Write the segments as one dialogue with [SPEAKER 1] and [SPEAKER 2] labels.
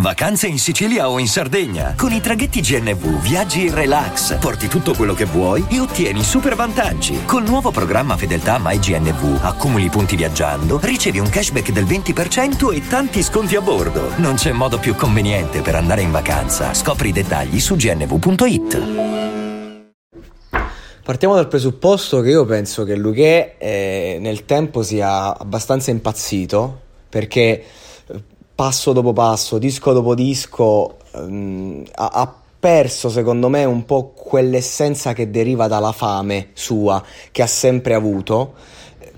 [SPEAKER 1] Vacanze in Sicilia o in Sardegna. Con i traghetti GNV viaggi in relax, porti tutto quello che vuoi e ottieni super vantaggi. Col nuovo programma Fedeltà MyGNV accumuli punti viaggiando, ricevi un cashback del 20% e tanti sconti a bordo. Non c'è modo più conveniente per andare in vacanza. Scopri i dettagli su gnv.it.
[SPEAKER 2] Partiamo dal presupposto che io penso che Luque eh, nel tempo sia abbastanza impazzito perché passo dopo passo, disco dopo disco, ehm, ha, ha perso secondo me un po' quell'essenza che deriva dalla fame sua, che ha sempre avuto.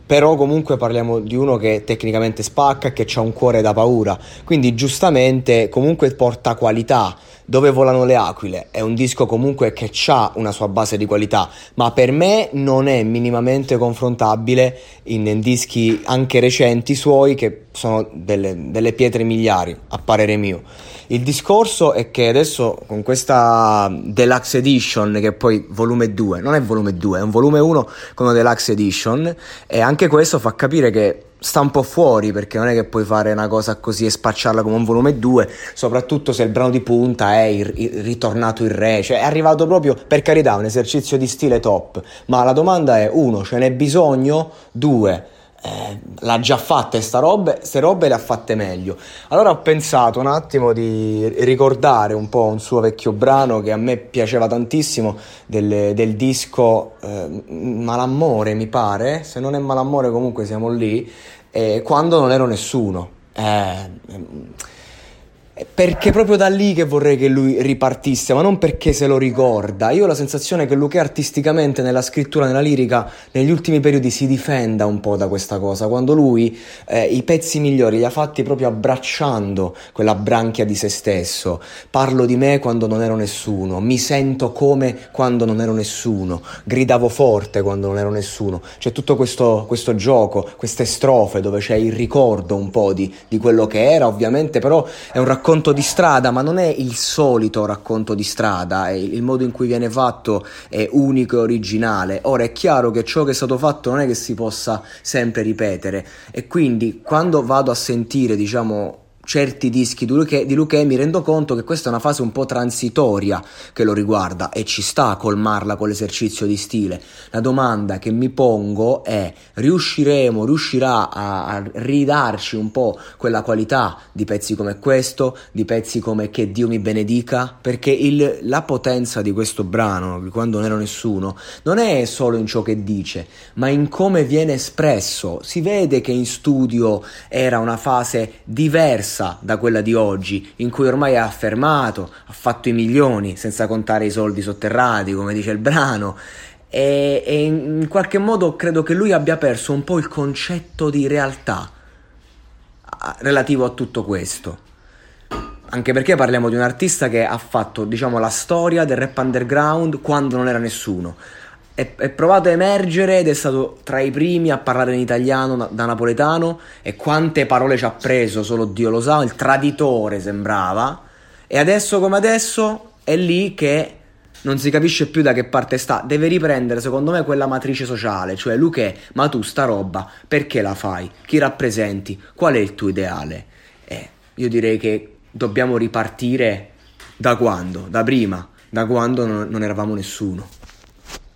[SPEAKER 2] Però comunque parliamo di uno che tecnicamente spacca che ha un cuore da paura, quindi giustamente comunque porta qualità, dove volano le aquile? È un disco comunque che ha una sua base di qualità, ma per me non è minimamente confrontabile in, in dischi anche recenti suoi che sono delle, delle pietre miliari, a parere mio. Il discorso è che adesso con questa Deluxe Edition, che poi volume 2, non è volume 2, è un volume 1 con una Deluxe Edition, e anche questo fa capire che sta un po' fuori perché non è che puoi fare una cosa così e spacciarla come un volume 2, soprattutto se il brano di punta è il, il, ritornato in re, cioè è arrivato proprio per carità un esercizio di stile top, ma la domanda è uno, ce n'è bisogno? Due, eh, l'ha già fatta sta robe, queste robe le ha fatte meglio. Allora ho pensato un attimo di ricordare un po' un suo vecchio brano che a me piaceva tantissimo del, del disco eh, Malamore, mi pare, se non è Malamore comunque siamo lì, eh, quando non ero nessuno. Eh, perché proprio da lì che vorrei che lui ripartisse, ma non perché se lo ricorda. Io ho la sensazione che Luque artisticamente nella scrittura, nella lirica, negli ultimi periodi si difenda un po' da questa cosa, quando lui eh, i pezzi migliori li ha fatti proprio abbracciando quella branchia di se stesso. Parlo di me quando non ero nessuno, mi sento come quando non ero nessuno, gridavo forte quando non ero nessuno. C'è tutto questo, questo gioco, queste strofe dove c'è il ricordo un po' di, di quello che era, ovviamente, però è un racconto racconto di strada, ma non è il solito racconto di strada, il modo in cui viene fatto è unico e originale. Ora è chiaro che ciò che è stato fatto non è che si possa sempre ripetere e quindi quando vado a sentire, diciamo, certi dischi di Luque, mi rendo conto che questa è una fase un po' transitoria che lo riguarda e ci sta a colmarla con l'esercizio di stile. La domanda che mi pongo è riusciremo, riuscirà a, a ridarci un po' quella qualità di pezzi come questo, di pezzi come Che Dio mi benedica? Perché il, la potenza di questo brano, di quando non ero nessuno, non è solo in ciò che dice, ma in come viene espresso. Si vede che in studio era una fase diversa diversa da quella di oggi, in cui ormai ha affermato, ha fatto i milioni, senza contare i soldi sotterrati, come dice il brano, e, e in qualche modo credo che lui abbia perso un po' il concetto di realtà relativo a tutto questo. Anche perché parliamo di un artista che ha fatto, diciamo, la storia del rap underground quando non era nessuno è, è, provato a emergere ed è stato tra i primi a parlare in italiano da napoletano e quante parole ci ha preso, solo Dio lo sa, il traditore sembrava e adesso come adesso è lì che non si capisce più da che parte sta, deve riprendere secondo me quella matrice sociale, cioè Luque, ma tu sta roba perché la fai? Chi rappresenti? Qual è il tuo ideale? Eh, io direi che dobbiamo ripartire da quando? Da prima, da quando non eravamo nessuno.